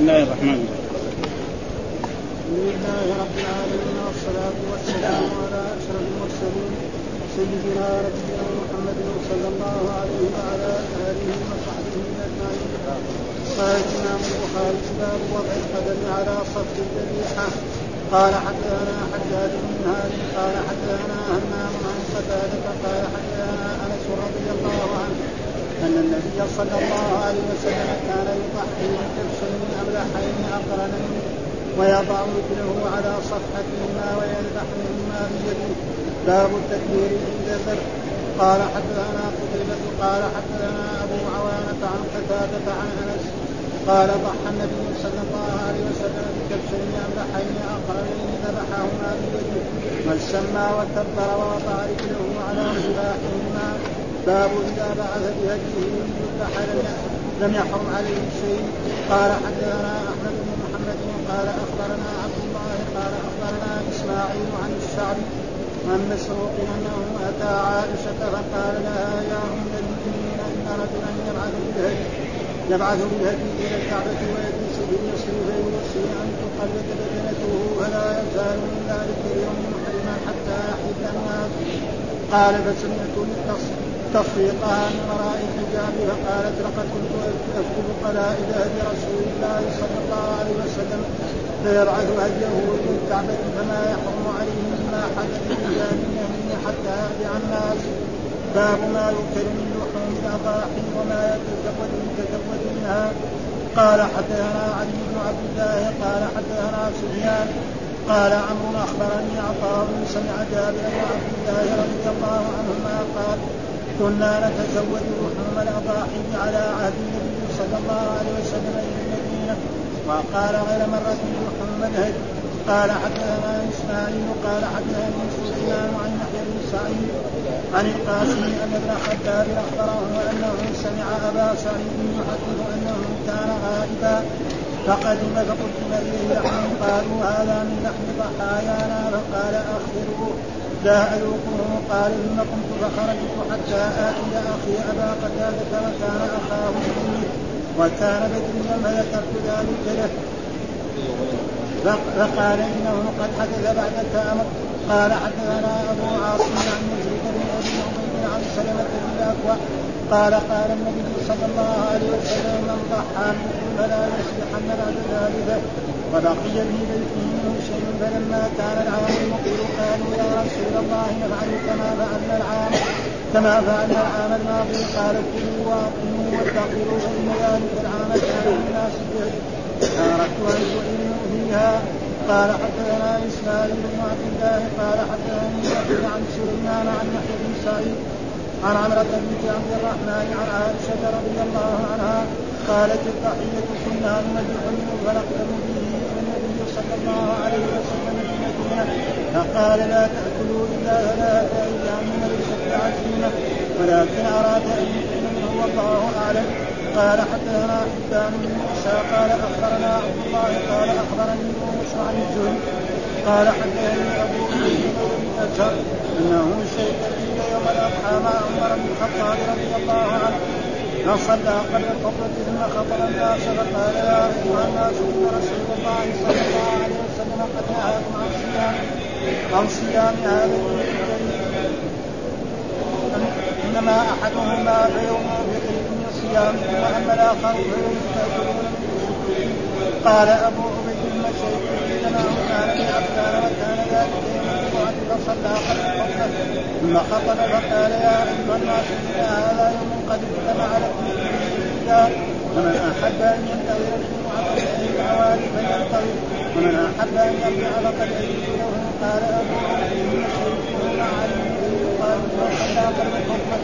بسم الله الرحمن الرحيم. الحمد لله رب العالمين والصلاة والسلام على أشرف المرسلين سيدنا نبينا محمد صلى الله عليه وعلى آله وصحبه أجمعين قال الإمام البخاري باب وضع القدر على صف الذبيحة قال حدثنا حجاج بن هادي قال حدثنا همام عن قتادة قال حدثنا أنس رضي الله عنه أن النبي صلى الله عليه وسلم كان يضحي بكبش من أملحين أقرنين ويضع رجله على صفحتهما ويذبح منهما بيده. باب التكبير عند الذبح قال حدثنا قتيبة قال حدثنا أبو عوانة عن قتادة عن أنس. قال ضحى النبي صلى الله عليه وسلم بكبشين أملحين أقرنين ذبحهما بيده. من سمى وكبر ووضع رجله على سلاحهما باب إذا بعث بهديه ليذبح لم يحرم عليه شيء. قال حدثنا أحمد بن محمد قال أخبرنا عبد الله قال أخبرنا إسماعيل عن الشعبي عن مسروق أنه أتى عائشة فقال لها يا أم المؤمنين إن رجلا يبعث بالهدي يبعث بالهدي إلى الكعبة ويجلس باليسر فيوصي أن تقلد بدنته فلا يزال من ذلك اليوم محرما حتى يحل الناس. قال فسمعت تصفيقها من وراء الحجاب فقالت لقد كنت أكتب قلائد هدي رسول الله صلى الله عليه وسلم فيبعث هديه إلى الكعبة فما يحرم عليه مما حدث من يمين حتى يرجع الناس. باب ما يؤكل من لحوم الاضاحي وما يتزود يتزود منها. قال حدثنا علي بن عبد الله قال حدثنا سفيان قال عمرو أخبرني عطاء سمع جابر بن عبد الله رضي الله عنهما قال كنا نتزوج لحوم الأضاحي على عهد النبي صلى الله عليه وسلم إلى المدينة. وقال غير مرة لحوم الهدي قال حدثنا إسماعيل قال حدثني سفيان عن يحيى بن سعيد عن القاسم أن ابن خباب اخبره أنه سمع أبا سعيد يحدث أنه كان غائبا. فقدم فقدم إليه لحم. قالوا هذا من لحم ضحايانا. فقال اخبروه لا أذوقه قال قمت فخرجت حتى آتي أخي أبا قتادة وكان أخاه مني وكان بدريا فذكرت ذلك له. فقال إنه قد حدث بعدك أمر قال حدثنا أبو عاصم عن مزيد بن أبي عبيد عن سلمة بن الأكوع. قال قال النبي صلى الله عليه وسلم من ضحى فلا يصبحن بعد ذلك. وبقي في بيته شيء فلما كان العام المقبل قالوا يا رسول الله نفعل كما فعلنا العام كما فعلنا العام الماضي قال كلوا واطعموا واتقوا فان ذلك العام كان للناس فاردت ان تعينوا فيها قال حدثنا اسماعيل بن عبد الله قال حدثني يحيى عن سليمان عن يحيى بن سعيد عن عمرة بنت عبد الرحمن عن عائشة رضي الله عنها قالت الضحية كنا نمدح فنقدم به الله عليه وسلم في المدينة فقال لا تأكلوا إلا ثلاثة أيام ليست بعزيمة ولكن أراد أن يكون منه والله أعلم. قال حدثنا حبان بن موسى قال أخبرنا عبد الله قال أخبرني يونس عن الزهري قال حدثني أبو أزهر أنه قيل يوم الأضحى مع عمر بن الخطاب رضي الله عنه. فصلى قبل الخطبة ثم خطب الناس فقال يا أيها الناس إن رسول الله صلى الله عليه وسلم قد نهاكم عن صيام عن صيام هذا إنما أحدهما فيوم بقيء من صيامكم وأما الآخر فيوم تأكلون قال أبو عبيد المشيخ لنا كان من أفكار وكان ذلك يوم فصلى ثم خطب فقال يا أيها الناس إن هذا يوم قد اجتمع لكم فيه ومن أحب أن ينتظر الجمعة في الأوائل فلينتظر ومن أحب أن يرجع فقد أجد قال أبو المشيخ ثم علي قال فصلى قبل الخطبة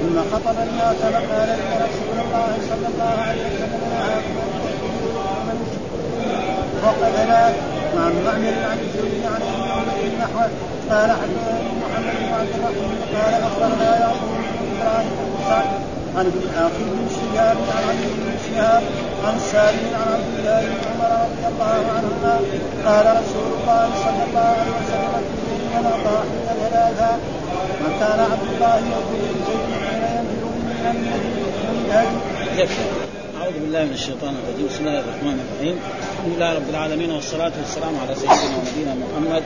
ثم خطب الناس فقال إن رسول الله صلى الله عليه وسلم نهاكم أن وقد لا عن معمر عن الزهري عن ابن عمر نحوه قال حدثني محمد بن عبد الرحمن قال اخبرنا يعقوب بن بن سعد عن ابن أخي بن شهاب عن عبد بن شهاب عن سالم عن عبد الله بن عمر رضي الله عنهما قال رسول الله صلى الله عليه وسلم من الاضاحي ثلاثا وكان عبد الله يقول لزيد حين ينزل من النبي من الهدي أعوذ بالله من الشيطان الرجيم. بسم الله الرحمن الرحيم. الحمد لله رب العالمين والصلاة والسلام على سيدنا ونبينا محمد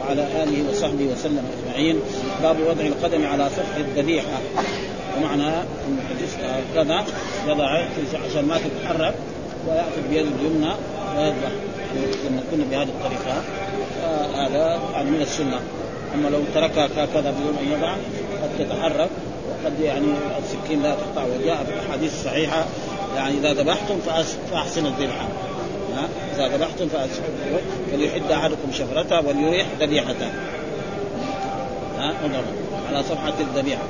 وعلى آله وصحبه وسلم أجمعين. باب وضع القدم على سفح الذبيحة. ومعنى أن كذا يضع عشان ما تتحرك ويأخذ بيد اليمنى ويذبح. لما كنا بهذه الطريقة هذا يعني من السنة. أما لو تركها هكذا بدون أن يضع قد تتحرك وقد يعني السكين لا تقطع. وجاء في الأحاديث الصحيحة يعني إذا ذبحتم فاحسنوا الذبحة. إذا ذبحتم فاحسنوا فليحد أحدكم شفرته وليريح ذبيحته. ها؟ على صفحة الذبيحة.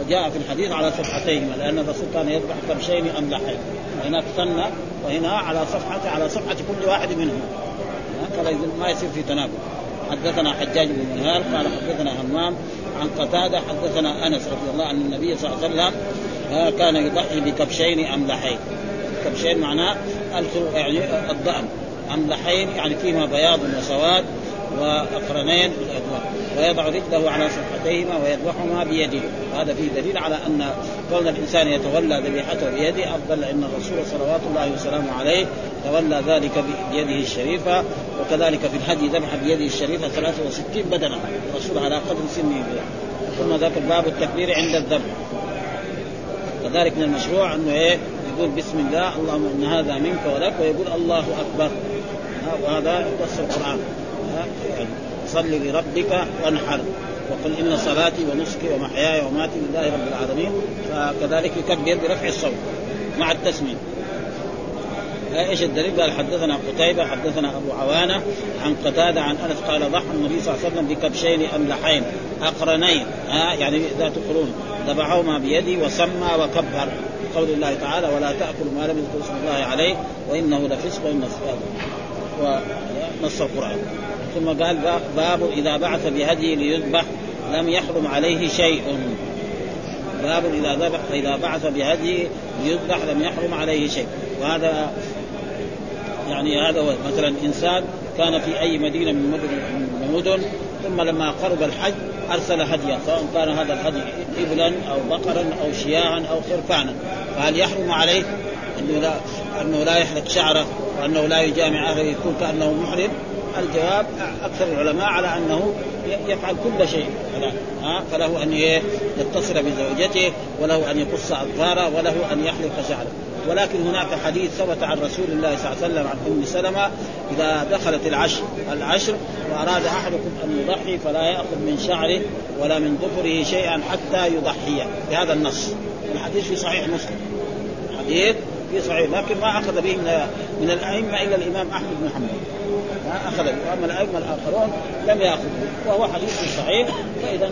وجاء في الحديث على صفحتين لأن الرسول كان يذبح كبشين أملحين هناك سنة وهنا على صفحة على صفحة كل واحد منهم. فلا ما يصير في تناقض. حدثنا حجاج بن منهال قال حدثنا همام عن قتادة حدثنا أنس رضي الله عن النبي صلى الله عليه وسلم كان يضحي بكبشين أملحين. كبشين معناه يعني الضأن. أملحين يعني فيهما بياض وسواد. وأقرنين ويضع رجله على صفحتيهما ويذبحهما بيده. هذا فيه دليل على أن كون الإنسان يتولى ذبيحته بيده أفضل لأن الرسول صلوات الله وسلامه عليه تولى ذلك بيده الشريفة وكذلك في الهدي ذبح بيده الشريفة 63 بدنه الرسول على قدر سنه. ثم ذاك باب التكبير عند الذبح. كذلك من المشروع أنه إيه؟ يقول بسم الله اللهم إن هذا منك ولك ويقول الله أكبر. وهذا نص القرآن. صل لربك وانحر وقل إن صلاتي ونسكي ومحياي وماتي لله رب العالمين فكذلك يكبر برفع الصوت مع التسميه إيش الدليل؟ قال حدثنا قتيبة حدثنا أبو عوانة عن قتادة عن أنس قال ضحى النبي صلى الله عليه وسلم بكبشين أملحين أقرنين ها يعني ذات قرون ذبحهما بيدي وسمى وكبر. قول الله تعالى ولا تأكلوا ما لم يذكر اسم الله عليه وإنه لفسق وإن ونص القرآن. ثم قال باب إذا بعث بهدي ليذبح لم يحرم عليه شيء. باب إذا ذبح إذا بعث بهدي ليذبح لم يحرم عليه شيء. وهذا يعني هذا هو مثلا إنسان كان في أي مدينة من مدن ثم لما قرب الحج أرسل هديا سواء كان هذا الهدي ابلا أو بقرا أو شياعا أو خرفانا. فهل يحرم عليه؟ أنه لا أنه لا يحلق شعره. وأنه لا يجامع اهله يكون كأنه محرم. الجواب أكثر العلماء على أنه يفعل كل شيء. ها فله أن يتصل بزوجته وله أن يقص أظفاره وله أن يحلق شعره. ولكن هناك حديث ثبت عن رسول الله صلى الله عليه وسلم عن أم سلمة إذا دخلت العشر العشر وأراد أحدكم أن يضحي فلا يأخذ من شعره ولا من ظفره شيئا حتى يضحي. بهذا النص. الحديث في صحيح مسلم. حديث في صحيح لكن ما أخذ به من, من الأئمة إلا الإمام أحمد بن حنبل. ما أخذ به. وأما الأئمة الآخرون لم ياخذوا وهو حديث صحيح فاذا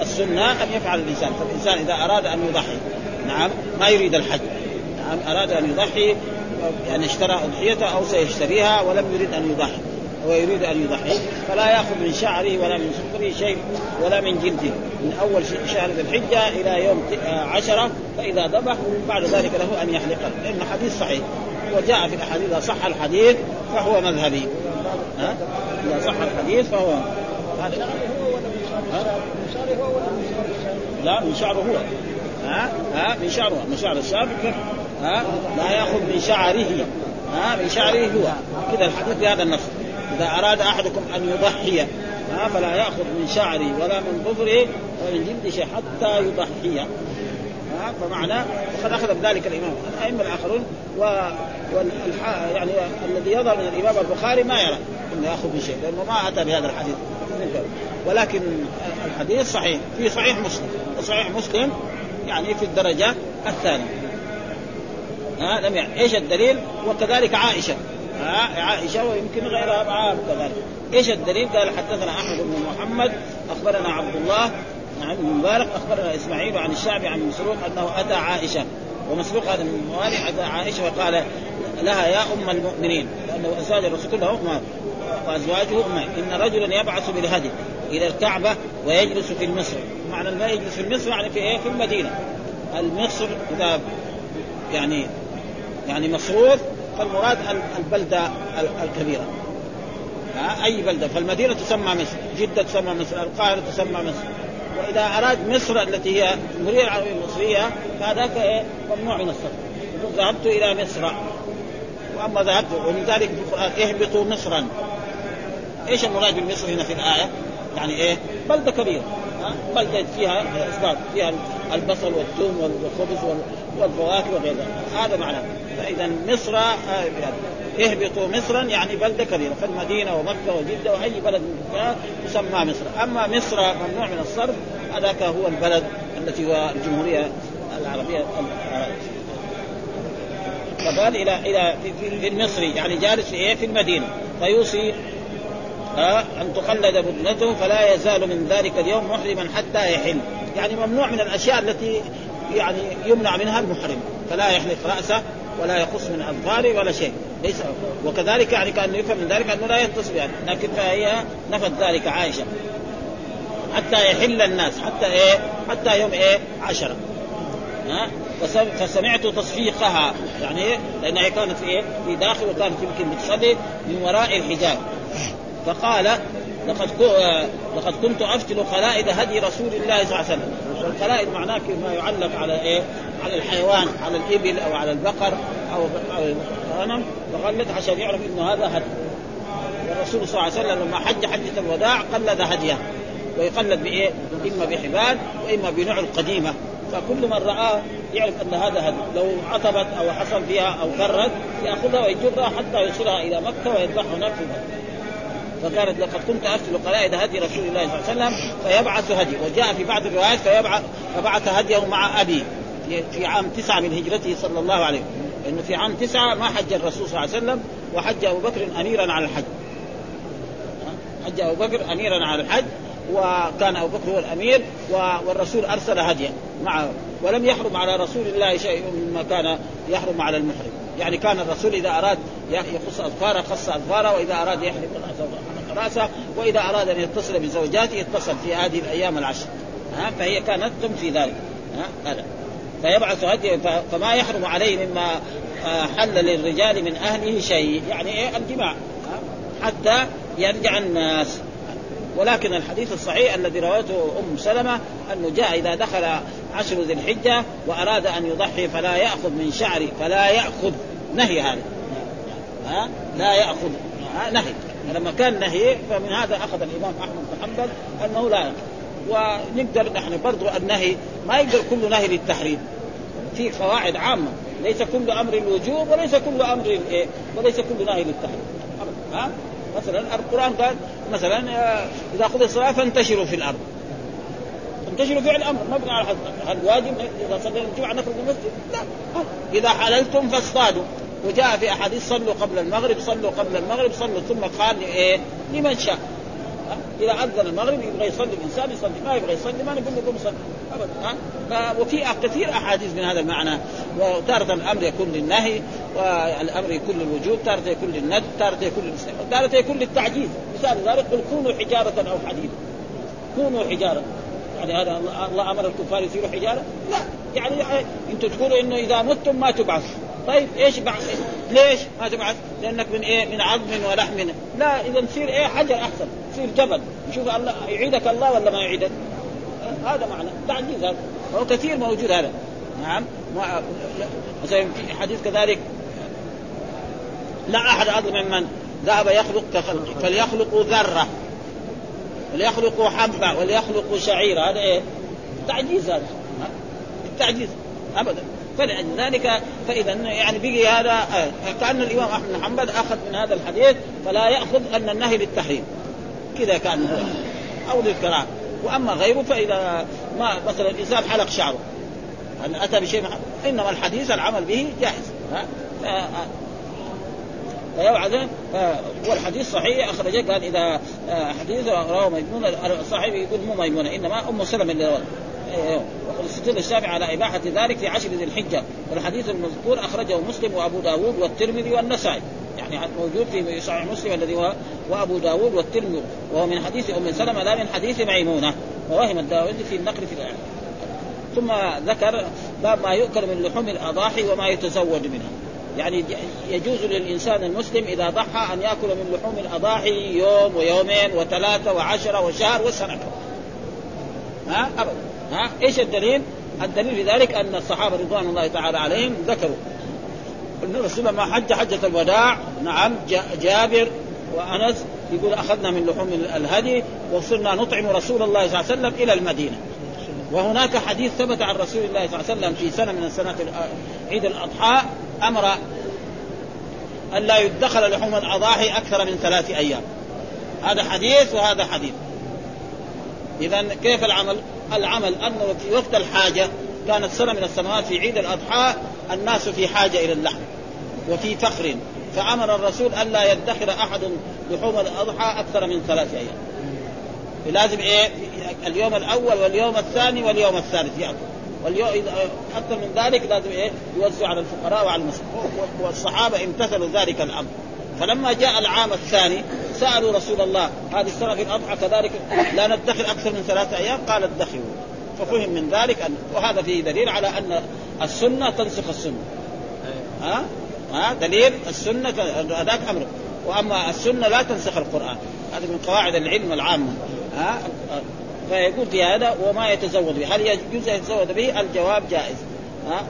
السنة أن يفعل الإنسان. فالإنسان إذا أراد أن يضحي نعم ما يريد الحج. نعم أراد أن يضحي يعني اشترى أضحيته أو سيشتريها ولم يريد أن يضحي. ويريد أن يضحي فلا يأخذ من شعره ولا من سفره شيء ولا من جلده. من أول شهر ذي الحجة إلى يوم عشرة فإذا ذبح بعد ذلك له أن يحلق. لأن حديث صحيح. وجاء في الأحاديث إذا صح الحديث فهو مذهبي. ها؟ إذا صح الحديث فهو هذا لا. من شعره هو. ها؟ ها؟ من شعره من شعر الشاب ها؟ لا يأخذ من شعره. ها؟ من شعره هو. كذا الحديث بهذا النص. إذا أراد أحدكم أن يضحي فلا يأخذ من شعره ولا من ظفره ولا من جلد شيء حتى يضحي. ها فمعنى وقد أخذ بذلك الإمام. الأئمة الآخرون و. يعني الذي يظهر من الإمام البخاري ما يرى إنه يأخذ من شيء لأنه ما أتى بهذا الحديث. ولكن الحديث صحيح في صحيح مسلم وصحيح مسلم يعني في الدرجة الثانية. ها لم يعني إيش الدليل؟ وكذلك عائشة. عائشة ويمكن غيرها معها كذلك. إيش الدليل؟ قال حدثنا أحمد بن محمد أخبرنا عبد الله عن مبارك أخبرنا إسماعيل عن الشعبي عن مسروق أنه أتى عائشة ومسروق هذا من الموالي أتى عائشة وقال لها يا أم المؤمنين لأنه أزواج الرسول كلها امهات وأزواجه امهات إن رجلا يبعث بالهدي إلى الكعبة ويجلس في المصر معنى ما يجلس في المصر يعني في إيه؟ في المدينة المصر إذا يعني يعني مصروف فالمراد البلدة الكبيرة أي بلدة. فالمدينة تسمى مصر. جدة تسمى مصر. القاهرة تسمى مصر. وإذا أراد مصر التي هي الجمهوريه العربية المصرية فهذاك إيه؟ ممنوع من السفر. ذهبت إلى مصر. وأما ذهبت ومن ذلك اهبطوا مصرا. إيش المراد بمصر هنا في الآية؟ يعني إيه؟ بلدة كبيرة. بلدة فيها إسباب فيها البصل والثوم والخبز والفواكه وغير ذلك هذا معناه. فإذا مصر آه، اهبطوا مصرا يعني بلدة كبيرة فالمدينه ومكة وجدة وأي بلد تسمى مصر. أما مصر ممنوع من الصرف هذاك هو البلد التي هو الجمهورية العربية فقال إلى إلى في المصري يعني جالس في إيه؟ في المدينة. فيوصي أن تقلد بدنته فلا يزال من ذلك اليوم محرما حتى يحل. يعني ممنوع من الأشياء التي يعني يمنع منها المحرم. فلا يحلق رأسه ولا يقص من أظفاره ولا شيء. ليس وكذلك يعني كأن يفهم من ذلك أنه لا يتصل يعني. لكن فهي نفت ذلك عائشة. حتى يحل الناس. حتى إيه؟ حتى يوم إيه؟ عشرة. ها؟ فسمعت تصفيقها. يعني إيه؟ لانها كانت في إيه؟ في داخل وكانت يمكن بتصلي من وراء الحجاب. فقال لقد لقد كنت أفتل قلائد هدي رسول الله صلى الله عليه وسلم. والقلائد معناه ما يعلق على إيه؟ على الحيوان على الإبل أو على البقر أو أو الغنم. فقلد عشان يعرف إنه هذا هدي. والرسول صلى الله عليه وسلم لما حج حجة الوداع قلد هديه. ويقلد بإيه؟ إما بحبال وإما بنوع القديمة. فكل من رآه يعرف أن هذا هدي. لو عطبت أو حصل فيها أو كرت يأخذها ويجرها حتى يوصلها إلى مكة ويذبحها هناك في مكه فقالت لقد كنت أرسل قلائد هدي رسول الله صلى الله عليه وسلم فيبعث هدي وجاء في بعض الروايات فيبعث فبعث هديه مع أبي في عام تسعة من هجرته صلى الله عليه وسلم. لأنه في عام تسعة ما حج الرسول صلى الله عليه وسلم وحج أبو بكر اميرا على الحج. حج أبو بكر اميرا على الحج وكان أبو بكر هو الأمير والرسول أرسل هديا معه. ولم يحرم على رسول الله شيء مما كان يحرم على المحرم. يعني كان الرسول إذا أراد يخص أظفاره خص أظفاره وإذا أراد يحلق راسه وإذا أراد أن يتصل بزوجاته اتصل في هذه الأيام العشر. ها فهي كانت تنفي ذلك. ها هذا. فيبعث هدي فما يحرم عليه مما آه، حل للرجال من أهله شيء. يعني إيه؟ الجماع. حتى يرجع الناس. ولكن الحديث الصحيح الذي رواه أم سلمة أنه جاء إذا دخل عشر ذي الحجة وأراد أن يضحي فلا يأخذ من شعره فلا يأخذ. نهي هذا. ها لا يأخذ. نهي. لما كان نهي فمن هذا أخذ الإمام أحمد بن حنبل أنه لا. ونقدر نحن برضو النهي ما يقدر كله نهي للتحريم. في قواعد عامة. ليس كل أمر الوجوب وليس كل أمر إيه وليس كل نهي للتحريم. ها؟ مثلا القرآن قال مثلا آه، إذا قضي الصلاة فانتشروا في الأرض. تنتشروا فعل أمر مبني على هل واجب؟ إذا صلينا الجمعه نخرج المسجد؟ لا. إذا حللتم فاصطادوا. وجاء في أحاديث صلوا قبل المغرب صلوا قبل المغرب صلوا ثم قال إيه؟ لمن شاء. إذا أذن المغرب يبغى يصلي الانسان يصلي ما يبغى يصلي ما نقول له صلي. ابدا ها؟ وفي كثير أحاديث من هذا المعنى. وتارة الأمر يكون للنهي والأمر يكون للوجوب تارة يكون للند تارة يكون للاستحباب تارة يكون للتعجيز مثال ذلك قل كونوا حجارة أو حديد. كونوا حجارة. يعني هذا الله أمر الكفار يصيروا حجارة؟ لا. يعني أنتم تقولوا إنه إذا متم ما تبعث. طيب إيش بعث؟ ليش؟ ما تبعث؟ لأنك من إيه؟ من عظم ولحم. لا إذا تصير إيه؟ حجر أحسن تصير جبل. شوف الله يعيدك الله ولا ما يعيدك؟ هذا معنى تعجيز هذا. هو كثير موجود هذا. نعم. مثلا في حديث كذلك. لا أحد اظلم ممن ذهب يخلق كخلقه فليخلقوا ذرة وليخلقوا حبة وليخلقوا شعيرة. هذا إيه؟ تعجيز هذا. التعجيز ابدا. فلذلك فإذا يعني بقي هذا آه، كأن الإمام أحمد بن حنبل أخذ من هذا الحديث فلا يأخذ أن النهي للتحريم. كذا كان هو أو للكراهه وأما غيره فإذا ما مثلا الإنسان حلق شعره. هل أتى بشيء إنما الحديث العمل به جائز. ها؟ فيوعد والحديث صحيح اخرجه قال إذا آه، حديث رواه ميمونة صحيح يقول مو ميمونة إنما أم سلمة اللي استدل الشافعي على إباحة ذلك في عشر ذي الحجة. والحديث المذكور أخرجه مسلم وأبو داود والترمذي والنسائي. يعني موجود في صحيح مسلم الذي هو وأبو داود والترمذي. وهو من حديث أم سلمة لا من حديث ميمونة. ووهم الداودي في النقل في الآية ثم ذكر باب ما يؤكل من لحوم الأضاحي وما يتزود منها. يعني يجوز للإنسان المسلم إذا ضحى أن يأكل من لحوم الأضاحي يوم ويومين وثلاثة وعشرة وشهر وسنة. ها؟ أبدا. ها؟ إيش الدليل؟ الدليل في ذلك أن الصحابة رضوان الله تعالى عليهم ذكروا. الرسول لما حج حجة الوداع. نعم جابر وأنس يقول أخذنا من لحوم الهدي وصرنا نطعم رسول الله صلى الله عليه وسلم إلى المدينة. وهناك حديث ثبت عن رسول الله صلى الله عليه وسلم في سنة من السنوات عيد الأضحى أمر أن لا يدخل لحوم الأضاحي أكثر من ثلاث أيام. هذا حديث وهذا حديث. إذا كيف العمل؟ العمل أنه في وقت الحاجة كانت سنة من السنوات في عيد الأضحى الناس في حاجة إلى اللحم وفي فخر فأمر الرسول ألا يدخر أحد لحوم الأضحى أكثر من ثلاث أيام. لازم إيه؟ اليوم الأول واليوم الثاني واليوم الثالث يأكل. واليوم أكثر من ذلك لازم إيه؟ يوزع على الفقراء وعلى المسلمين والصحابة امتثلوا ذلك الأمر. فلما جاء العام الثاني سألوا رسول الله هذه السنة في الاضحى كذلك لا ندخر أكثر من ثلاثة أيام؟ قال ادخروا ففهم من ذلك أن وهذا فيه دليل على أن السنة تنسخ السنة. ها؟ ها؟ دليل السنة هذاك أمر. وأما السنة لا تنسخ القرآن. هذا من قواعد العلم العامة. ها؟ فيقول في هذا وما يتزود به. هل يجوز أن يتزود به؟ الجواب جائز. ها؟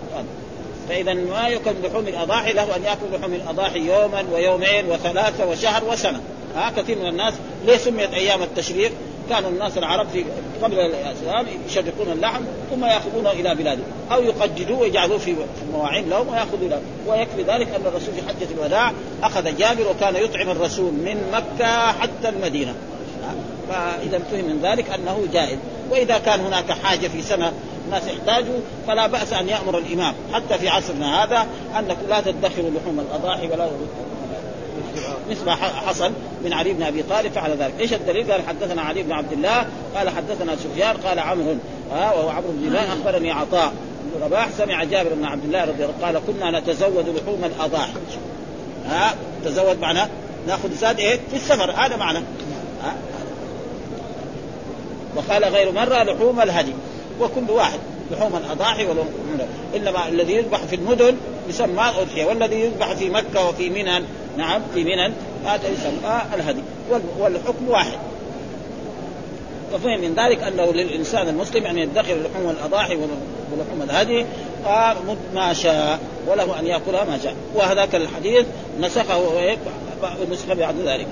فإذا ما يكن لحوم الأضاحي له أن يأكل لحوم الأضاحي يوما ويومين وثلاثة وشهر وسنة. ها كثير من الناس ليه سميت أيام التشريق؟ كانوا الناس العرب في قبل الإسلام يشرقون اللحم ثم ياخذونه إلى بلادهم. أو يقجدوه ويجعلوه في مواعين لهم وياخذوا له ويكفي ذلك أن الرسول في حجة الوداع أخذ جابر وكان يطعم الرسول من مكة حتى المدينة. فإذا فهم من ذلك أنه جائز. وإذا كان هناك حاجة في سنة الناس يحتاجوا فلا بأس أن يأمر الإمام. حتى في عصرنا هذا انكم لا تدخروا لحوم الأضاحي ولا مثل ما حصل من علي بن أبي طالب فعل ذلك، إيش الدليل؟ قال حدثنا علي بن عبد الله قال حدثنا سفيان قال عمرو. ها وهو عمرو بن الله أخبرني عطاء بن رباح سمع جابر بن عبد الله رضي الله قال كنا نتزود لحوم الأضاحي. ها تزود معنا ناخذ زاد إيه؟ في السفر. هذا معنى. وقال غير مرة لحوم الهدي. وكل واحد لحوم الأضاحي إنما الذي يذبح في المدن يسمى اضحيه والذي يذبح في مكة وفي منى نعم في منى هذا يسمى الهدي والحكم واحد. وفهم من ذلك أنه للإنسان المسلم أن يدخر لحوم الأضاحي ولحوم الهدي ما شاء وله أن ياكلها ما شاء. وهذاك الحديث نسخه نسخ بعد ذلك.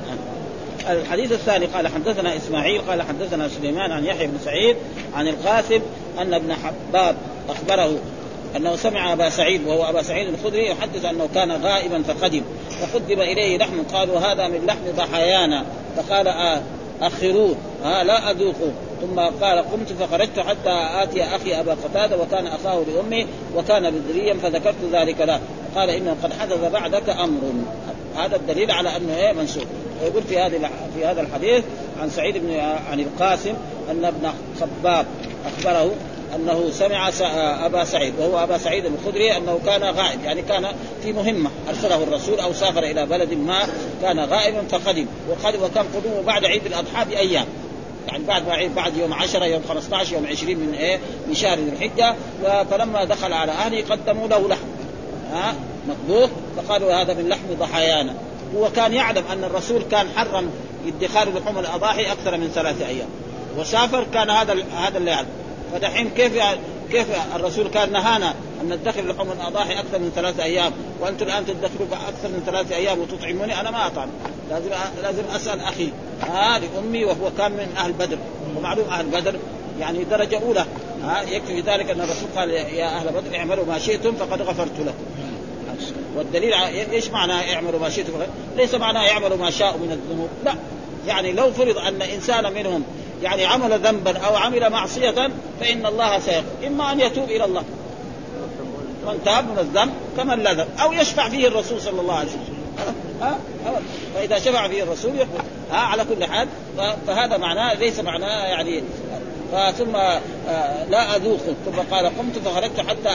الحديث الثاني قال حدثنا إسماعيل قال حدثنا سليمان عن يحيى بن سعيد عن القاسم أن ابن حباب أخبره أنه سمع أبا سعيد وهو أبا سعيد الخدري يحدث أنه كان غائبا فقدم فقدم إليه لحم قالوا هذا من لحم ضحايانا فقال آه اخروه آه لا أذوقه. ثم قال قمت فخرجت حتى آتي أخي أبا قتادة وكان أخاه لأمي وكان بدريا فذكرت ذلك له. قال إنه قد حدث بعدك أمر. هذا الدليل على أنه إيه منسوخ. ويقول في هذه في هذا الحديث عن سعيد بن عن القاسم أن ابن خباب أخبره أنه سمع أبا سعيد وهو أبا سعيد الخدري أنه كان غائب يعني كان في مهمة. أرسله الرسول أو سافر إلى بلد ما كان غائبا فقدم وقدم وكان قدومه بعد عيد الأضحى بأيام. يعني بعد ما عيد بعد يوم 10 يوم 15 يوم 20 من إيه من شهر ذي الحجة فلما دخل على أهله قدموا له لحم. ها؟ مطبوخ فقالوا هذا من لحم ضحايانا. هو كان يعلم أن الرسول كان حرم ادخار لحوم الأضاحي أكثر من ثلاثة أيام. وسافر كان هذا هذا اللي يعلم فدحين كيف كيف الرسول كان نهانا أن ندخر لحوم الأضاحي أكثر من ثلاثة أيام؟ وأنتم الآن تدخروا أكثر من ثلاثة أيام وتطعموني؟ أنا ما أطعم. لازم لازم أسأل أخي. ها لأمي وهو كان من أهل بدر. ومعلوم أهل بدر يعني درجة أولى. ها يكفي ذلك أن الرسول قال يا أهل بدر اعملوا ما شئتم فقد غفرت لكم. والدليل إيش معنى اعملوا ما شئتم؟ ليس معناه يعملوا ما شاءوا من الذنوب. لا. يعني لو فرض أن إنسان منهم يعني عمل ذنبا أو عمل معصية فإن الله سيغفر إما أن يتوب إلى الله. من تاب من الذنب كمن لا ذنب. أو يشفع فيه الرسول صلى الله عليه وسلم. ها؟ فإذا شفع فيه الرسول يقول ها؟ على كل حال. فهذا معناه ليس معناه يعني ثم آه، لا أذوق. ثم قال قمت فخرجت حتى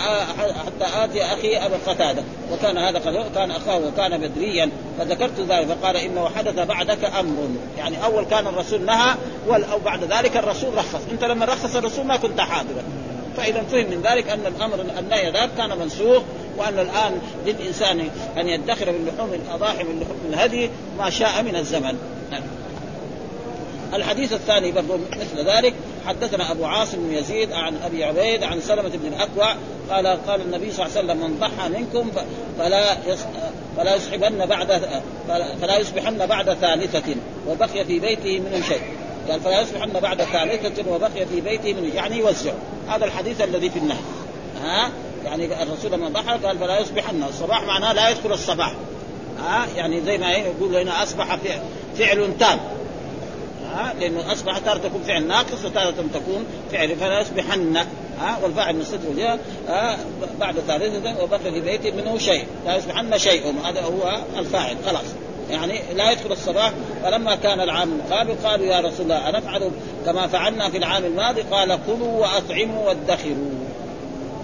حتى آتي أخي ابا قتادة. وكان هذا كان أخاه وكان بدريا فذكرت ذلك. فقال انه حدث بعدك أمر. يعني أول كان الرسول نهى أو بعد ذلك الرسول رخص. أنت لما رخص الرسول ما كنت حاضرا. فإذا فهم من ذلك أن الأمر النهي ذاك كان منسوخ وأن الآن للإنسان أن يدخر من لحوم الأضاحي من لحوم الهدي ما شاء من الزمن. الحديث الثاني برضو مثل ذلك حدثنا أبو عاصم بن يزيد عن أبي عبيد عن سلمة بن الأكوع قال قال النبي صلى الله عليه وسلم من ضحى منكم فلا فلا يصحبن بعد فلا يصبحن بعد ثالثة وبقي في بيته منه شيء. قال فلا يصبحن بعد ثالثة وبقي في بيته منه يعني يوزع. هذا الحديث الذي في النهي. ها؟ يعني الرسول لما ضحى قال فلا يصبحن. الصباح معناه لا يدخل الصباح. ها؟ يعني زي ما يقول هنا أصبح فعل تام. ها لأنه أصبح تارة تكون فعل ناقص وتارة تكون فعل فلا يصبحن ها والفاعل من ستر الجهه بعد ثالثة وبقي في بيته منه شيء لا يصبحن شيء هذا هو الفاعل خلاص. يعني لا يدخل الصباح فلما كان العام المقابل قالوا يا رسول الله أنفعل كما فعلنا في العام الماضي؟ قال كلوا وأطعموا وادخروا.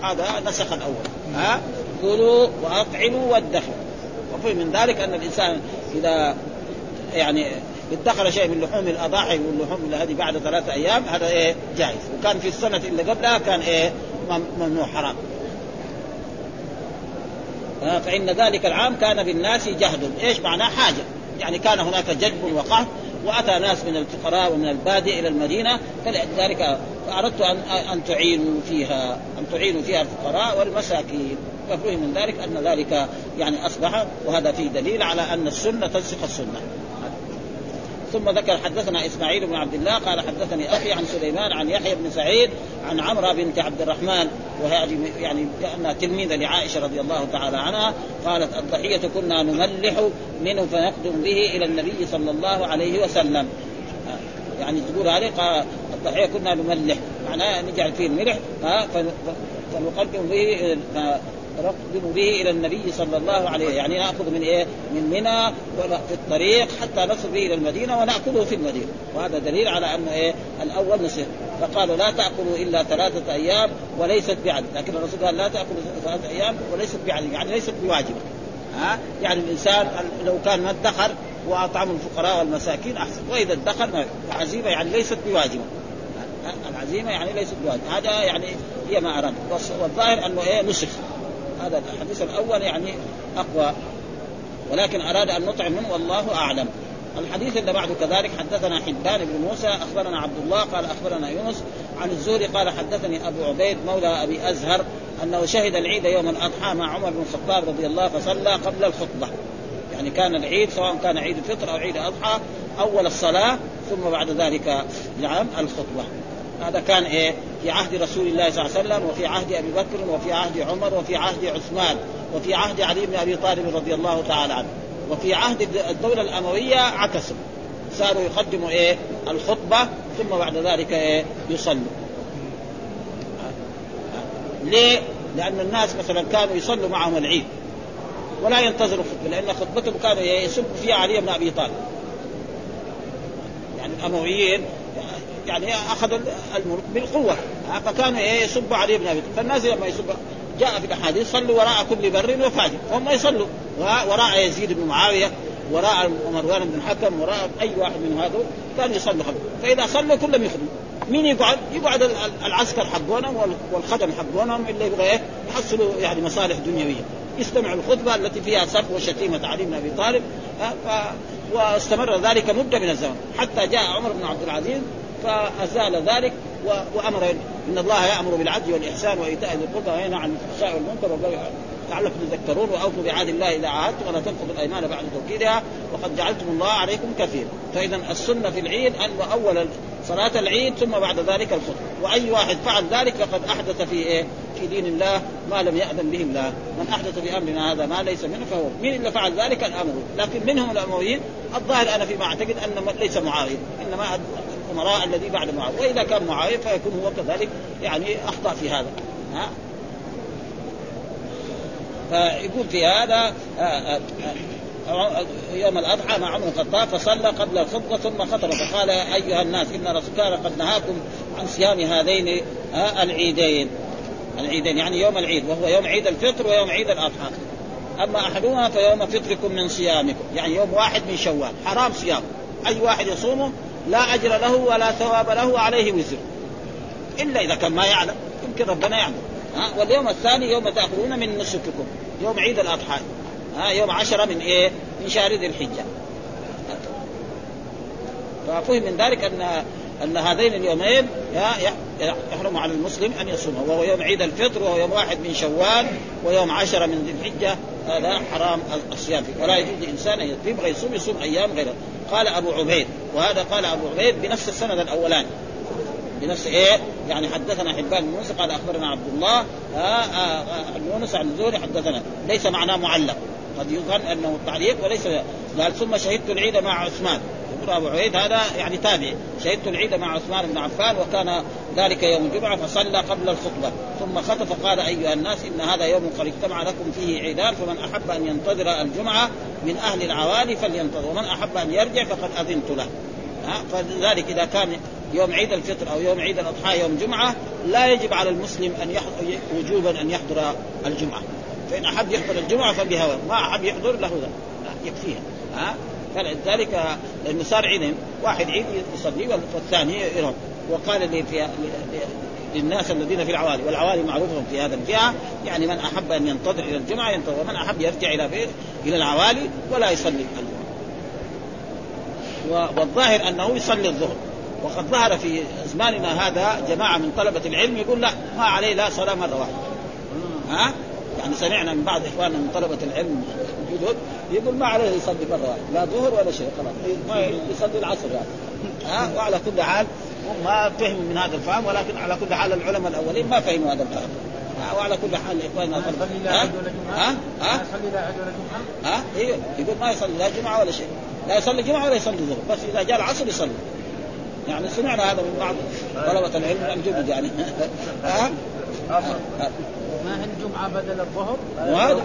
هذا نسخ الأول ها كلوا وأطعموا وادخروا. وفي من ذلك أن الإنسان إذا يعني ادخر شيء من لحوم الأضاحي واللحوم هذه بعد ثلاثة أيام هذا إيه؟ جائز. وكان في السنة اللي قبلها كان إيه؟ ممنوع حرام. فإن ذلك العام كان بالناس جهد إيش معناه حاجة؟ يعني كان هناك جذب وقهر وأتى ناس من الفقراء ومن البادية إلى المدينة فلذلك اردت أن أن تعينوا فيها أن تعينوا فيها الفقراء والمساكين. ففهم من ذلك أن ذلك يعني أصبح وهذا فيه دليل على أن السنة تنسخ السنة. ثم ذكر حدثنا إسماعيل بن عبد الله قال حدثني أخي عن سليمان عن يحيى بن سعيد عن عمرو بنت عبد الرحمن وهذه يعني كانها تلميذة لعائشة رضي الله تعالى عنها قالت الضحية كنا نملح منه فنقدم به إلى النبي صلى الله عليه وسلم. يعني تقول هذه الضحية كنا نملح. معناه نجعل فيه الملح فنقدم به نقدم به إلى النبي صلى الله عليه يعني نأخذ من إيه؟ من منى في الطريق حتى نصل به إلى المدينة وناكله في المدينة. وهذا دليل على انه إيه؟ الأول نسخ فقالوا لا تأكلوا إلا ثلاثة أيام وليست بعد. لكن الرسول قال لا تأكلوا ثلاثة أيام وليست بعد يعني ليست بواجبه ها؟ يعني الإنسان لو كان ما ادخر وأطعم الفقراء والمساكين أحسن. وإذا ادخر عزيمه يعني ليست بواجبة. العزيمة يعني ليست بواجبة. هذا يعني هي ما أراد. والظاهر أنه إيه؟ نسخ. هذا الحديث الأول يعني أقوى. ولكن أراد أن نطعم منه والله أعلم. الحديث اللي بعده كذلك حدثنا حبان بن موسى أخبرنا عبد الله قال أخبرنا يونس. عن الزهري قال حدثني أبو عبيد مولى أبي أزهر أنه شهد العيد يوم الأضحى مع عمر بن الخطاب رضي الله فصلى قبل الخطبة. يعني كان العيد سواء كان عيد الفطر أو عيد الأضحى أول الصلاة ثم بعد ذلك نعم الخطبة. هذا كان إيه؟ في عهد رسول الله صلى الله عليه وسلم وفي عهد أبي بكر وفي عهد عمر وفي عهد عثمان وفي عهد علي بن أبي طالب رضي الله تعالى عنه. وفي عهد الدولة الأموية عكسوا. صاروا يقدموا إيه؟ الخطبة ثم بعد ذلك إيه؟ يصلوا. ليه؟ لأن الناس مثلا كانوا يصلوا معهم العيد. ولا ينتظروا خطبة لأن خطبتهم كانوا يسبوا فيها علي بن أبي طالب. يعني الأمويين يعني أخذ الملك بالقوة. فكانوا إيه يسبوا علي بن أبي فالناس لما يسبوا جاء في الأحاديث صلوا وراء كل بر وفاجر. وهم يصلوا. وراء يزيد بن معاوية وراء مروان بن الحكم وراء أي واحد من هذول كانوا يصلوا خلف فإذا صلوا كلهم يخدموا مين يقعد؟ يقعد العسكر حقونهم والخدم حقونهم اللي يبغى إيه؟ يحصلوا يعني مصالح دنيوية. يستمع الخطبة التي فيها سب وشتيمة علي بن أبي طالب. ف... واستمر ذلك مدة من الزمن. حتى جاء عمر بن عبد العزيز فأزال ذلك وأمر ان الله يأمر بالعدل والإحسان وإيتاء ذي القربى وينهى عن الفحشاء والمنكر لعلكم تذكرون وأوفوا بعهد الله إذا عاهدتم ولا تنقضوا الأيمان بعد توكيدها وقد جعلتم الله عليكم كثيرا فإذا السنة في العيد ان اول صلاة العيد ثم بعد ذلك الخطبه وأي واحد فعل ذلك فقد أحدث في إيه؟ في دين الله ما لم يأذن به الله. من أحدث في أمرنا هذا ما ليس منه فهو من اللي فعل ذلك؟ الامر لكن منهم الأمويين. الظاهر أنا فيما أعتقد أن ليس معاوية. إنما الأمراء الذي بعد معاويه وإذا كان معاويه فيكون هو كذلك يعني أخطأ في هذا. ها؟ فيقول في هذا آه، آه، آه، يوم الأضحى مع عمر الخطاب فصلى قبل الخطبه ثم خطب فقال أيها الناس إن رسول كان قد نهاكم عن صيام هذين العيدين. العيدين يعني يوم العيد وهو يوم عيد الفطر ويوم عيد الأضحى. أما أحدهما فيوم فطركم من صيامكم يعني يوم واحد من شوال حرام صيام. أي واحد يصومه لا أجر له ولا ثواب له عليه وزر. إلا إذا كان ما يعلم يمكن ربنا يعلم. ها واليوم الثاني يوم تأخذون من نسككم يوم عيد الأضحى. ها يوم عشرة من إيه؟ من شهر ذي الحجة. ففهم من ذلك ان أن هذين اليومين يحرم على المسلم أن يصومه وهو يوم عيد الفطر وهو يوم واحد من شوال ويوم عشرة من ذي الحجة. هذا حرام الصيام فيه. ولا يجوز لإنسان أن يبغى يصوم يصوم أيام غيره قال أبو عبيد وهذا قال أبو عبيد بنفس السند الأولاني. بنفس إيه؟ يعني حدثنا حبان بن موسى قال أخبرنا عبد الله آه آه يونس عن الزهري حدثنا. ليس معناه معلق. قد يظن أنه تعليق وليس قال ثم شهدت العيد مع عثمان. يقول أبو عبيد هذا يعني تابع. شهدت العيد مع عثمان بن عفان وكان ذلك يوم الجمعة فصلى قبل الخطبة. ثم خطب فقال أيها الناس إن هذا يوم قد اجتمع لكم فيه عيدان فمن أحب أن ينتظر الجمعة من أهل العوالي فلينتظر ومن أحب أن يرجع فقد أذنت له. فلذلك إذا كان يوم عيد الفطر أو يوم عيد الأضحى يوم جمعة لا يجب على المسلم أن يحضر وجوبا أن يحضر الجمعة. فإن أحب يحضر الجمعة فبهوى ما أحب يحضر له ذا يكفيها ها؟ فلذلك لأنه صار عيد واحد عيد يصلي والثاني يرم وقال لي في للناس الذين في العوالي والعوالي معروفهم في هذا الجهة يعني من أحب أن ينتظر إلى الجمعة ينتظر ومن أحب يرجع إلى بيت إلى العوالي ولا يصلي. الجمعه والظاهر أنه يصلي الظهر. وقد ظهر في زماننا هذا جماعة من طلبة العلم يقول لا ما عليه لا صلاة مرة واحدة. ها؟ يعني سمعنا من بعض إخواننا من طلبة العلم الجدد يقول ما عليه يصلي مره واحدة لا ظهر ولا شيء خلاص. ما يصلي العصر يعني. ها؟ وعلى كل حال ما فهموا من هذا الفهم ولكن على كل حال العلماء الأولين ما فهموا هذا الفهم. وعلى كل حال إخواننا ها؟ ها؟ ها؟ ها؟ أيوه يقول ما يصلي لا جمعة ولا شيء. لا يصلي جمعة ولا يصلي ظهر بس إذا جاء العصر يصلي. يعني سمعنا هذا من بعض طلبة العلم الجدد يعني. ها؟ ما هي الجمعة بدل الظهر. وهذا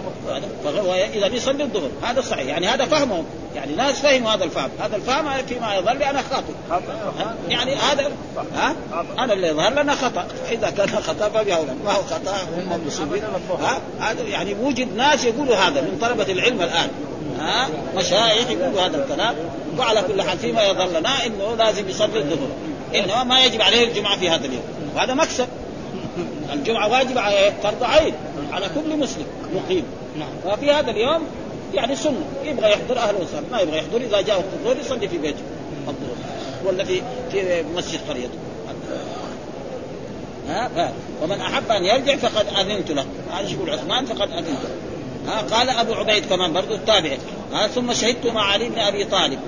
إذا يصلي الظهر. هذا صحيح. يعني هذا فهمهم. يعني ناس فهموا هذا الفهم. هذا الفهم فيما يظهر لي أنا خاطئ يعني هذا ها؟ أنا اللي يظهر لنا خطأ. إذا كان خطأ فبأولى ما هو خطأ؟ هم المصيبين ها؟ هذا يعني وجد ناس يقولوا هذا من طلبة العلم الآن. ها؟ مشايخ يقولوا هذا الكلام. وعلى كل حال فيما يظهر لنا إنه لازم يصلي الظهر. إنما ما يجب عليه الجمعة في هذا اليوم. وهذا مكسب. الجمعة واجب على فرض عين على كل مسلم مقيم. نعم. ففي هذا اليوم يعني سنة. يبغى يحضر أهلا وسهلا ما يبغى يحضر إذا جاء وقت الظهر يصلي في بيته. الظهر. ولا في في مسجد قريته. ها؟ ومن أحب أن يرجع فقد أذنت له. هذا يقول عثمان فقد أذنت له. ها؟ قال أبو عبيد كمان برضه التابعي ها ثم شهدت مع علي بن أبي طالب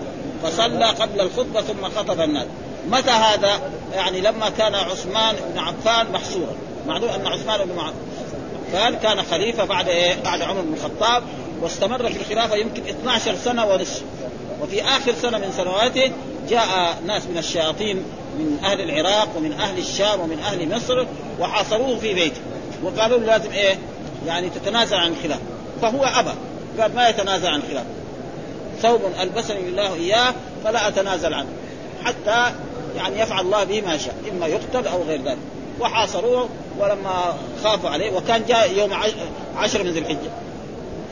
فصلى قبل الخطبة ثم خطب الناس. متى هذا؟ يعني لما كان عثمان بن عفان محصورا. معلوم أن عثمان بن عفان كان خليفة بعد إيه؟ بعد عمر بن الخطاب واستمر في الخلافة يمكن 12 سنة ونصف. وفي آخر سنة من سنواته جاء ناس من الشياطين من أهل العراق ومن أهل الشام ومن أهل مصر وحاصروه في بيته. وقالوا له لازم إيه؟ يعني تتنازل عن الخلافه فهو أبى. قال ما يتنازل عن الخلافه ثوب ألبسني الله إياه فلا أتنازل عنه. حتى يعني يفعل الله به ما شاء إما يقتل أو غير ذلك. وحاصروه ولما خافوا عليه وكان جاء يوم عشر من ذي الحجة.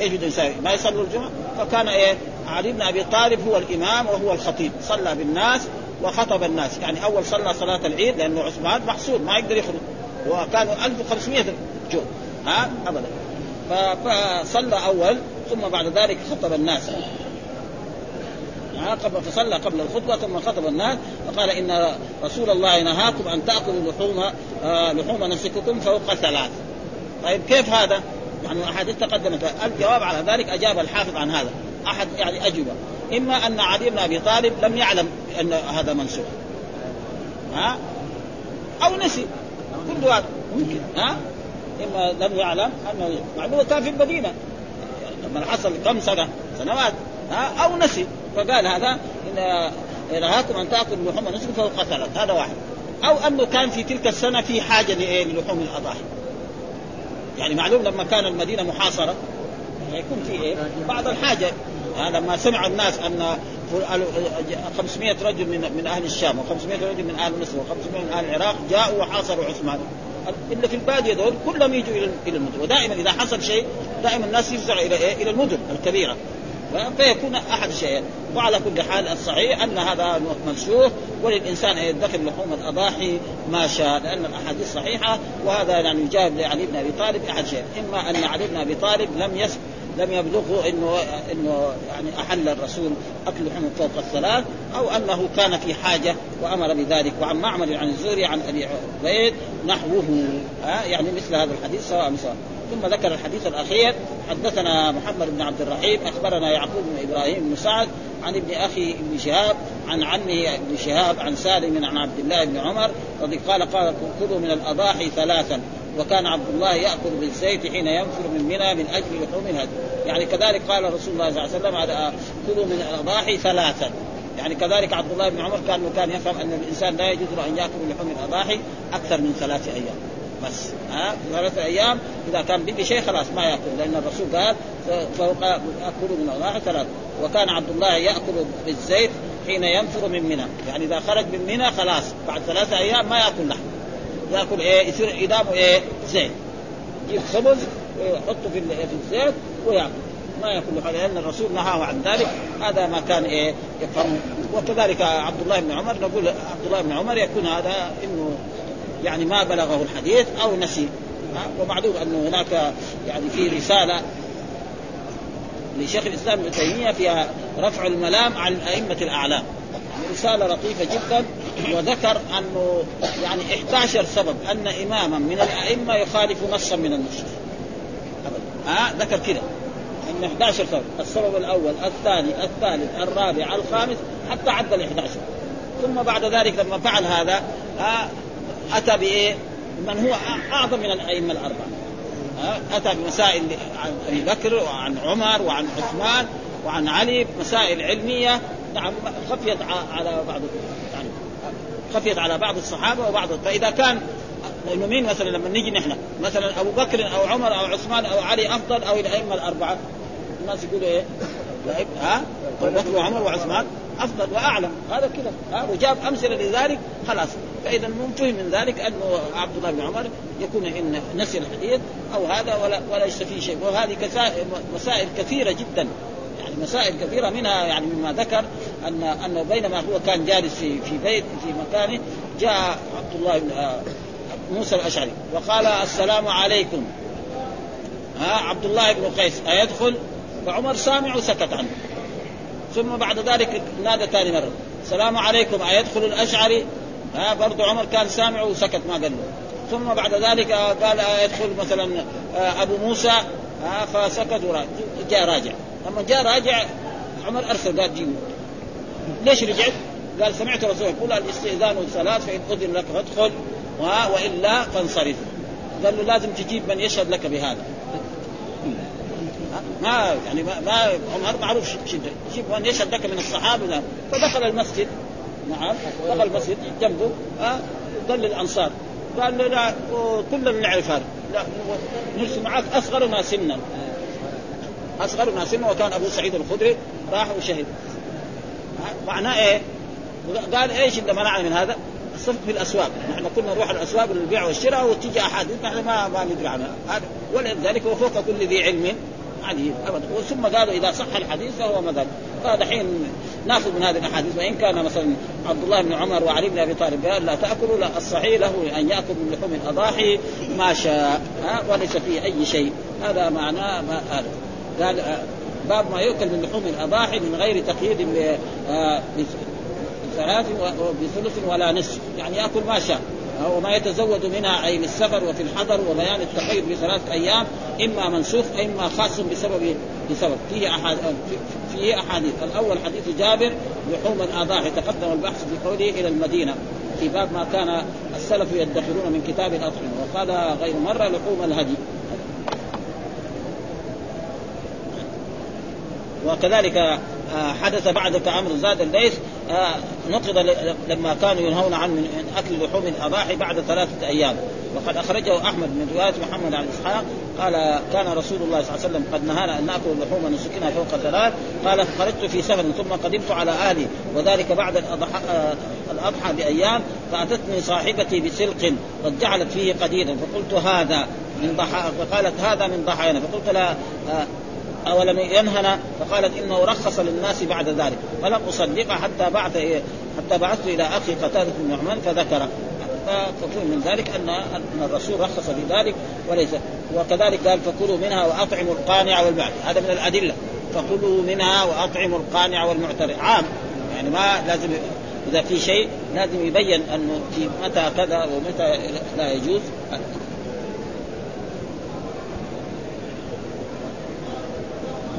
إيش بده يساوي؟ ما يصلوا الجمعة؟ فكان إيه؟ علي بن أبي طالب هو الإمام وهو الخطيب. صلى بالناس وخطب الناس. يعني أول صلى صلاة العيد لأنه عثمان محصور ما يقدر يخرج. وكانوا 1500 جو ها؟ ابدا. فصلى أول ثم بعد ذلك خطب الناس. قبل فصلى قبل الخطبة ثم خطب الناس فقال إن رسول الله نهاكم أن تأكلوا لحوم آه لحوم نسككم فوق ثلاث. طيب كيف هذا؟ يعني أحاديث تقدمت. الجواب على ذلك أجاب الحافظ عن هذا. أحد يعني أجوبة. إما أن علي بن أبي طالب لم يعلم أن هذا منسوخ. ها؟ أو نسي. كل هذا ممكن. ها؟ إما لم يعلم أنه معلومة كان في المدينة. لما حصل كم سنة؟ سنوات. أو نسي. فقال هذا إن نهاكم أن تأكلوا لحوم نسك فهو قتلت هذا واحد. أو أنه كان في تلك السنة في حاجة للحوم الأضاحي. يعني معلوم لما كان المدينة محاصرة يكون في إيه؟ بعض الحاجة. لما سمع الناس أن 500 رجل من من أهل الشام و500 رجل من أهل مصر و500 من أهل العراق جاءوا وحاصروا عثمان. الا في البادية دول كلهم يجوا إلى المدن. ودائما إذا حصل شيء دائما الناس يفزعوا إلى إيه؟ إلى المدن الكبيرة. فيكون أحد الشيئين وعلى كل حال الصحيح أن هذا منسوخ وللإنسان أن يدخر لحوم الأضاحي ما شاء لأن الأحاديث صحيحة وهذا يعني يجاب لعلي بن أبي طالب أحد شيء إما أن علي بن أبي طالب لم يس لم يبلغه إنه إنه يعني أحل الرسول أكل لحوم فوق الثلاث أو أنه كان في حاجة وأمر بذلك. وعن معمر عن الزهري عن أبي عبيد نحوه ها يعني مثل هذا الحديث سواء سواء. ثم ذكر الحديث الأخير حدثنا محمد بن عبد الرحيم أخبرنا يعقوب بن إبراهيم بن سعد عن ابن أخي ابن شهاب عن عمه ابن شهاب عن سالم عن عبد الله بن عمر رضي قال قال كلوا من الأضاحي ثلاثا وكان عبد الله يأكل بالزيت حين ينفر من منى من أجل لحوم الهدي. يعني كذلك قال رسول الله صلى الله عليه وسلم على كلوا من الأضاحي ثلاثا. يعني كذلك عبد الله بن عمر كان كان يفهم أن الإنسان لا يجوز أن يأكل لحوم الأضاحي أكثر من ثلاثة أيام. بس ها؟ ثلاثة أيام إذا كان بقي شيء خلاص ما يأكل لأن الرسول قال فوق أكلوا من الأضاحي ثلاثة وكان عبد الله يأكل بالزيت حين ينفر من منى. يعني إذا خرج من منى خلاص بعد ثلاثة أيام ما يأكل لحم. يأكل إيه؟ يصير إدامه إيه؟ زيت. يجيب خبز ويحطه في في الزيت ويأكل. ما يأكل حاجة لأن الرسول نهاه عن ذلك. هذا ما كان إيه؟ يفهم وكذلك عبد الله بن عمر نقول عبد الله بن عمر يكون هذا إنه يعني ما بلغه الحديث أو نسي. ومعلوم انه هناك يعني في رسالة لشيخ الإسلام ابن تيمية فيها رفع الملام عن ائمه الأعلام. رسالة لطيفة جدا وذكر أنه يعني 11 سبب أن إماما من الأئمة يخالف نصا من النصوص. ها؟ آه ذكر كذا أن 11 سبب، السبب الأول، الثاني، الثالث، الرابع، الخامس، حتى عدى ال 11 ثم بعد ذلك لما فعل هذا آه أتى بإيه؟ من هو أعظم من الأئمة الأربعة. أتى بمسائل عن أبي بكر وعن عمر وعن عثمان وعن علي مسائل علمية نعم خفيت على بعض يعني خفيت على بعض الصحابة وبعض فاذا كان لأنه مين مثلا لما نيجي نحن مثلا أبو بكر أو عمر أو عثمان أو علي أفضل أو الأئمة الأربعة الناس يقولوا إيه؟ ها؟ أبو بكر وعمر وعثمان أفضل وأعلم هذا كذا ها وجاب أمثلة لذلك خلاص فإذا فهم من ذلك انه عبد الله بن عمر يكون إن نسي الحديث أو هذا ولا ولا يستفيد شيء. وهذه مسائل كثيرة جدا. يعني مسائل كثيرة منها يعني مما ذكر ان أنه بينما هو كان جالس في في بيت في مكانه جاء عبد الله بن موسى الأشعري وقال السلام عليكم. ها عبد الله بن قيس أيدخل؟ فعمر سامع وسكت عنه. ثم بعد ذلك نادى ثاني مرة. السلام عليكم أيدخل الأشعري؟ ها برضو عمر كان سامع وسكت ما قال له. ثم بعد ذلك قال يدخل مثلا أبو موسى فسكت جاء راجع. لما جاء راجع عمر أرسل قال جيبوا ليش رجعت؟ قال سمعت الرسول يقول الاستئذان ثلاث فإن أذن لك فادخل وإلا فانصرف. قال له لازم تجيب من يشهد لك بهذا. ما يعني ما, عمر معروف شدة. جيب من يشهد لك من الصحابة. فدخل المسجد نعم. دخل المسجد جنبه. ها قال للانصار قال له لا كلنا نعرف هذا. لا نرسل معك اصغرنا سنا. اصغرنا سنا وكان أبو سعيد الخدري راح وشهد. معناه إيه؟ قال إيش اللي منعنا من هذا؟ الصفق في الأسواق، نحن كنا نروح الأسواق للبيع والشراء وتيجي احاديث نحن ما ما ندري عنها، هذا ولذلك وفوق كل ذي علم عليم أبدا. ثم قالوا إذا صح الحديث فهو مذهب. فدحين ناخذ من هذه الأحاديث وإن كان مثلا عبد الله بن عمر وعلي بن أبي طالب قال لا تأكلوا لا الصحيح له أن يأكل من لحوم الأضاحي ما شاء وليس فيه أي شيء. هذا معناه ما هذا قال باب ما يؤكل من لحوم الأضاحي من غير تقييد بثلاث بثلث ولا نصف. يعني يأكل ما شاء. وما يتزود منها أي للسفر وفي الحضر وبيان التقييد بثلاث أيام إما منسوخ إما خاص بسبب بسبب. فيه أحاديث فيه أحاديث. الأول حديث جابر لحوم الاضاحي تقدم البحث في قوله إلى المدينة في باب ما كان السلف يدخرون من كتاب الأطعمة. وقال غير مرة لحوم الهدي. وكذلك حدث بعد كأمر زاد الليث نقض لما كانوا ينهون عن أكل لحوم الأضاحي بعد ثلاثة أيام. وقد أخرجه أحمد من رواية محمد عن إسحاق قال كان رسول الله صلى الله عليه وسلم قد نهانا أن نأكل اللحوم نسكنا فوق ثلاث قال خرجت في سفر ثم قدمت على أهلي وذلك بعد الأضحى, الأضحى بأيام فاتتني صاحبتي بسلق قد جعلت فيه قديدا فقلت هذا من ضحى فقالت هذا من ضحايانا. فقلت لها اولم ينهنا فقالت إنه رخص للناس بعد ذلك فلم اصدقها حتى بعث حتى بعثت إلى أخي قتادة بن نعمان فذكر. ففهم من ذلك ان أن الرسول رخص في ذلك وليس وكذلك قال فكلوا منها وأطعموا القانع والمعد هذا من الأدلة. فكلوا منها وأطعموا القانع والمعتر. عام. يعني ما لازم إذا في شيء لازم يبين أنه في متى كذا ومتى لا يجوز.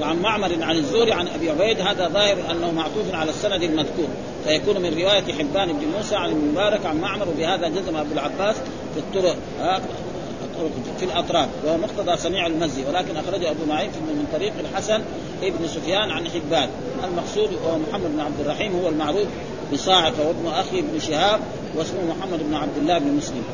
وعن معمر عن الزوري عن أبي عبيد هذا ظاهر أنه معطوف على السند المذكور. فيكون من رواية حبان بن موسى عن المبارك عن معمر وبهذا جزم أبو العباس في الطرق في الأطراف وهو مقتضى سميع المزي. ولكن أخرجه أبو معين من طريق الحسن ابن سفيان عن حبان. المقصود هو محمد بن عبد الرحيم هو المعروف بصاعقة وابن أخي ابن شهاب واسمه محمد بن عبد الله بن مسلم.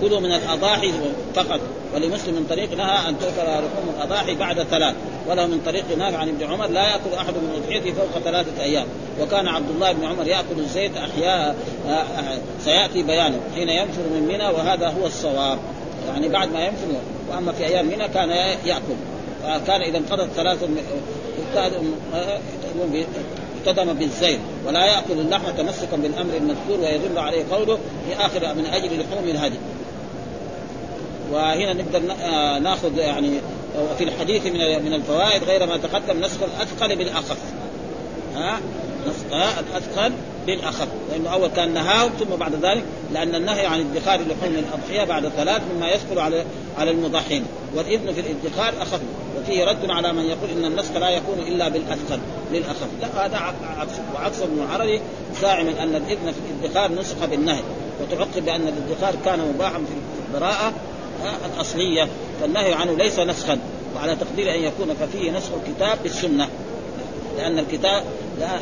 كلوا من الأضاحي فقط. ولمسلم من طريق نهى أن تؤكل لحوم الاضاحي بعد ثلاث وله من طريق نافع عن ابن عمر لا يأكل أحد من أضحيته فوق ثلاثة أيام. وكان عبد الله بن عمر يأكل الزيت أحياء آه، سيأتي بيانه حين ينفر من منى وهذا هو الصواب. يعني بعد ما ينفر وأما في أيام منى كان يأكل. فكان إذا انقضت ثلاث اقتدم بالزيت ولا يأكل اللحم تمسكا بالأمر المذكور ويدل عليه قوله في آخر من أجل لحوم الهدي. وهنا نقدر آه، ناخذ يعني في الحديث من من الفوائد غير ما تقدم نسخ الأثقل بالأخف. ها؟ نسخ الأثقل بالأخف. لأنه أول كان نهاه ثم بعد ذلك لأن النهي عن ادخار لحوم الأضحية بعد ثلاث مما يثقل على على المضحين. والإذن في الادخار أخف. وفيه رد على من يقول إن النسخ لا يكون إلا بالأثقل للأخف. لا هذا عكس وعكس ابن العربي زاعما أن الإذن في الادخار نسخ بالنهي. وتعقب بأن الادخار كان مباحا في البراءة الاصليه فالنهي عنه ليس نسخا وعلى تقدير أن يكون ففيه نسخ الكتاب بالسنة. لأن الكتاب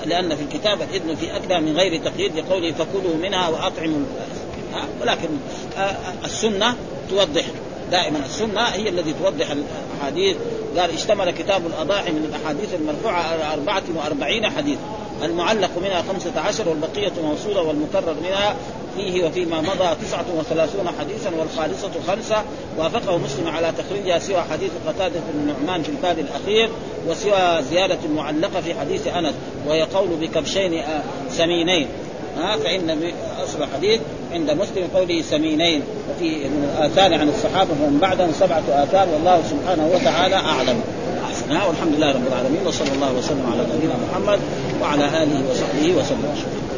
لأن في الكتاب الإذن في اكلها من غير تقييد لقوله فكلوا منها وأطعموا ولكن السنة توضح. دائما السنة هي التي توضح الأحاديث. قال اشتمل كتاب الأضاحي من الأحاديث المرفوعة على 44 حديث المعلق منها خمسة عشر والبقية موصولة والمكرر منها فيه وفيما مضى تسعة وثلاثون حديثا والخالصة خمسة. وافقه مسلم على تخريجها سوى حديث قتادة بن النعمان في الباب الأخير وسوى زيادة معلقة في حديث أنس وهي قول بكبشين آه، سمينين. ها فإن أصل حديث عند مسلم قوله سمينين. وفي من الآثار عن الصحابة ومن بعدهم سبعة آثار والله سبحانه وتعالى أعلم. والحمد لله رب العالمين وصلى الله وسلم على نبينا محمد وعلى آله وصحبه وسلم.